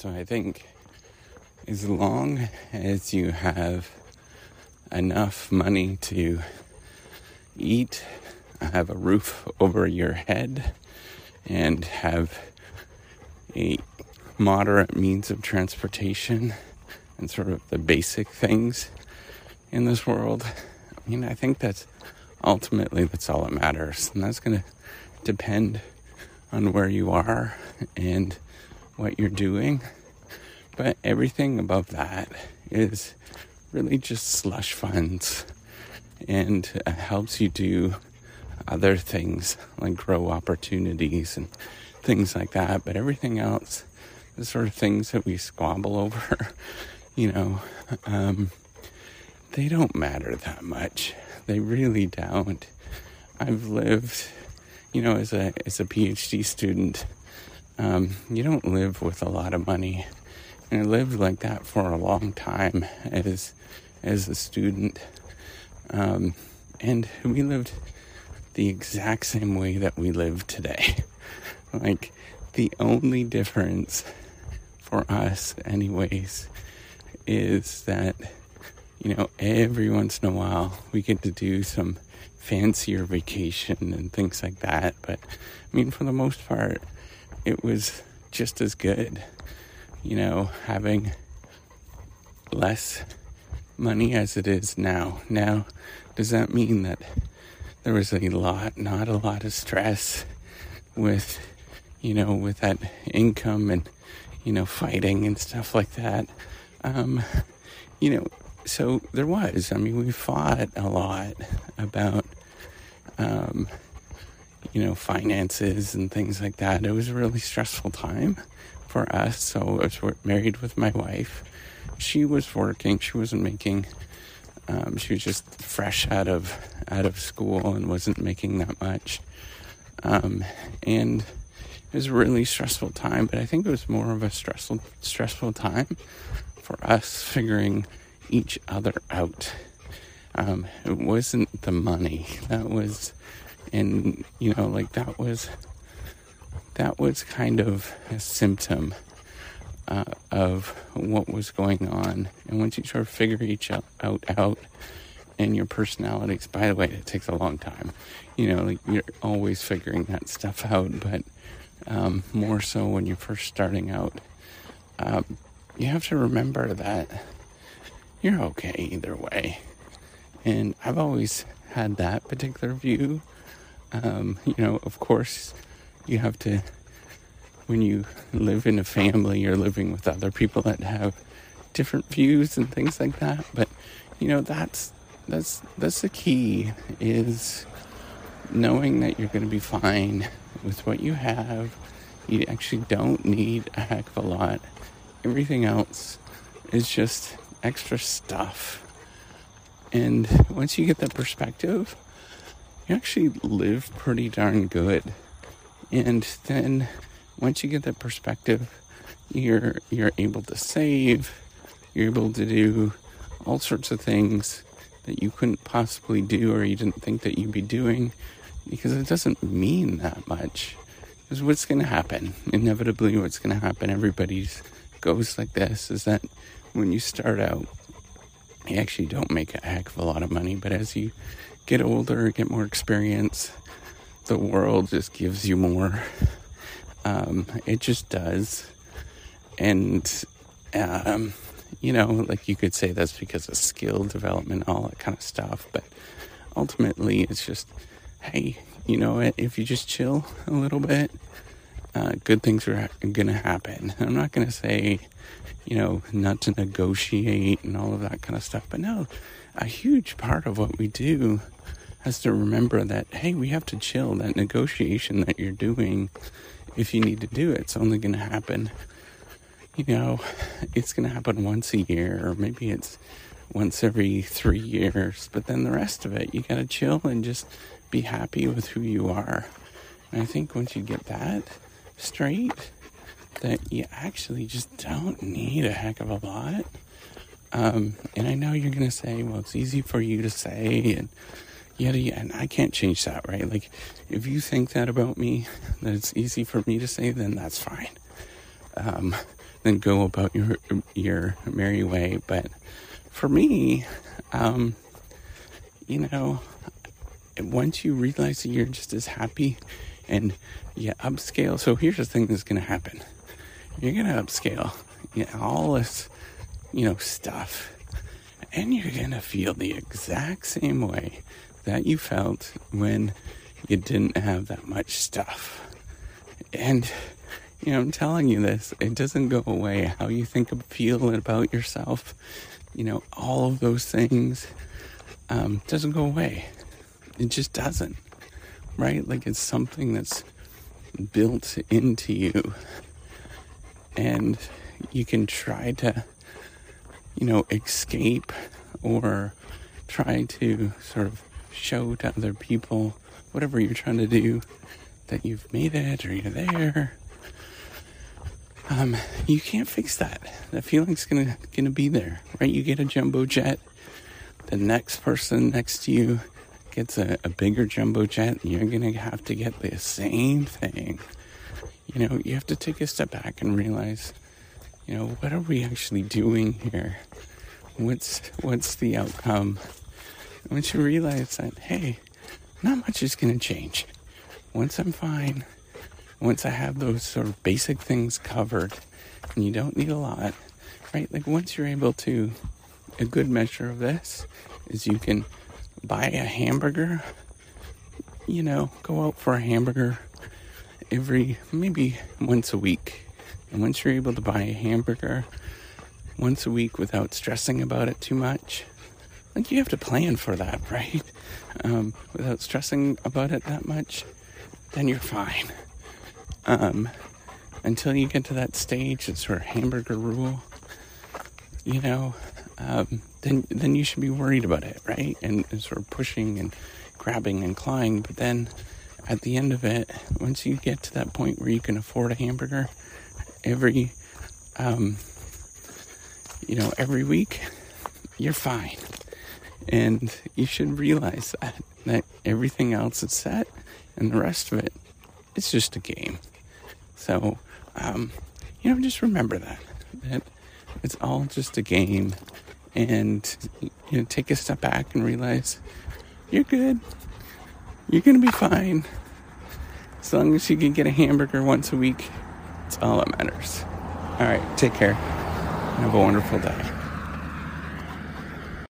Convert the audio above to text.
So I think as long as you have enough money to eat, have a roof over your head, and have a moderate means of transportation and sort of the basic things in this world. I mean, I think that's ultimately that's all that matters, and that's going to depend on where you are and what you're doing. But everything above that is really just slush funds and helps you do other things like grow opportunities and things like that. But everything else, the sort of things that we squabble over, you know, um, they don't matter that much. They really don't. I've lived, you know, as a as a PhD student, um, you don't live with a lot of money, and I lived like that for a long time as as a student, um, and we lived the exact same way that we live today. like the only difference for us, anyways, is that you know, every once in a while we get to do some fancier vacation and things like that. But I mean, for the most part, it was just as good, you know, having less money as it is now. Now, does that mean that there was a lot, not a lot of stress with, you know, with that income and, you know, fighting and stuff like that? Um, you know, so there was. I mean, we fought a lot about, um, you know, finances and things like that. It was a really stressful time for us. So I was married with my wife. She was working. She wasn't making. Um, she was just fresh out of out of school and wasn't making that much. Um, and it was a really stressful time. But I think it was more of a stressful stressful time for us figuring each other out. Um, it wasn't the money. That was, and you know, like that was, that was kind of a symptom uh, of what was going on. And once you sort of figure each out, out, and your personalities, by the way, it takes a long time. You know, like you're always figuring that stuff out, but um, more so when you're first starting out. Um, you have to remember that you're okay either way. And I've always had that particular view. Um, you know, of course, you have to, when you live in a family, you're living with other people that have different views and things like that. But, you know, that's, that's, that's the key is knowing that you're going to be fine with what you have. You actually don't need a heck of a lot. Everything else is just extra stuff. And once you get that perspective, you actually live pretty darn good. And then once you get that perspective, you're you're able to save, you're able to do all sorts of things that you couldn't possibly do or you didn't think that you'd be doing because it doesn't mean that much. Because what's going to happen? Inevitably, what's going to happen? Everybody's goes like this is that when you start out, you actually don't make a heck of a lot of money, but as you get older, get more experience, the world just gives you more. Um, it just does. And, um, you know, like you could say that's because of skill development, all that kind of stuff, but ultimately it's just, hey, you know, what? if you just chill a little bit, uh, good things are going to happen. I'm not going to say, you know, not to negotiate and all of that kind of stuff, but no, a huge part of what we do has to remember that, hey, we have to chill. That negotiation that you're doing, if you need to do it, it's only going to happen, you know, it's going to happen once a year, or maybe it's once every three years, but then the rest of it, you got to chill and just be happy with who you are. And I think once you get that, straight that you actually just don't need a heck of a lot. Um, and I know you're going to say, well, it's easy for you to say, and yada. And I can't change that, right? Like, if you think that about me, that it's easy for me to say, then that's fine. Um, then go about your your merry way. But for me, um, you know, once you realize that you're just as happy and you upscale. So here's the thing that's going to happen: you're going to upscale, know, all this, you know, stuff, and you're going to feel the exact same way that you felt when you didn't have that much stuff. And you know, I'm telling you this, it doesn't go away. How you think of feel about yourself, you know, all of those things um, doesn't go away. It just doesn't, right? Like it's something that's built into you. And you can try to, you know, escape or try to sort of show to other people whatever you're trying to do that you've made it or you're there um, you can't fix that. The feeling's gonna gonna be there, right? You get a jumbo jet, the next person next to you gets a, a bigger jumbo jet, and you're gonna have to get the same thing. You know, you have to take a step back and realize, you know, what are we actually doing here? What's what's the outcome? once you realize that, hey, not much is gonna change. Once I'm fine, once I have those sort of basic things covered, and you don't need a lot, right? Like once you're able to, a good measure of this is you can buy a hamburger, you know, go out for a hamburger every, maybe once a week. And once you're able to buy a hamburger once a week without stressing about it too much, like you have to plan for that, right? Um, without stressing about it that much, then you're fine. Um, until you get to that stage, it's of hamburger rule, you know, um, then then you should be worried about it, right? And, and, sort of pushing and grabbing and clawing. But then at the end of it, once you get to that point where you can afford a hamburger every, um, you know, every week, you're fine. And you should realize that that everything else is set, and the rest of it, it's just a game. So, um, you know, just remember that that it's all just a game, and you know, take a step back and realize you're good. You're gonna be fine as long as you can get a hamburger once a week. It's all that matters. All right, take care. Have a wonderful day.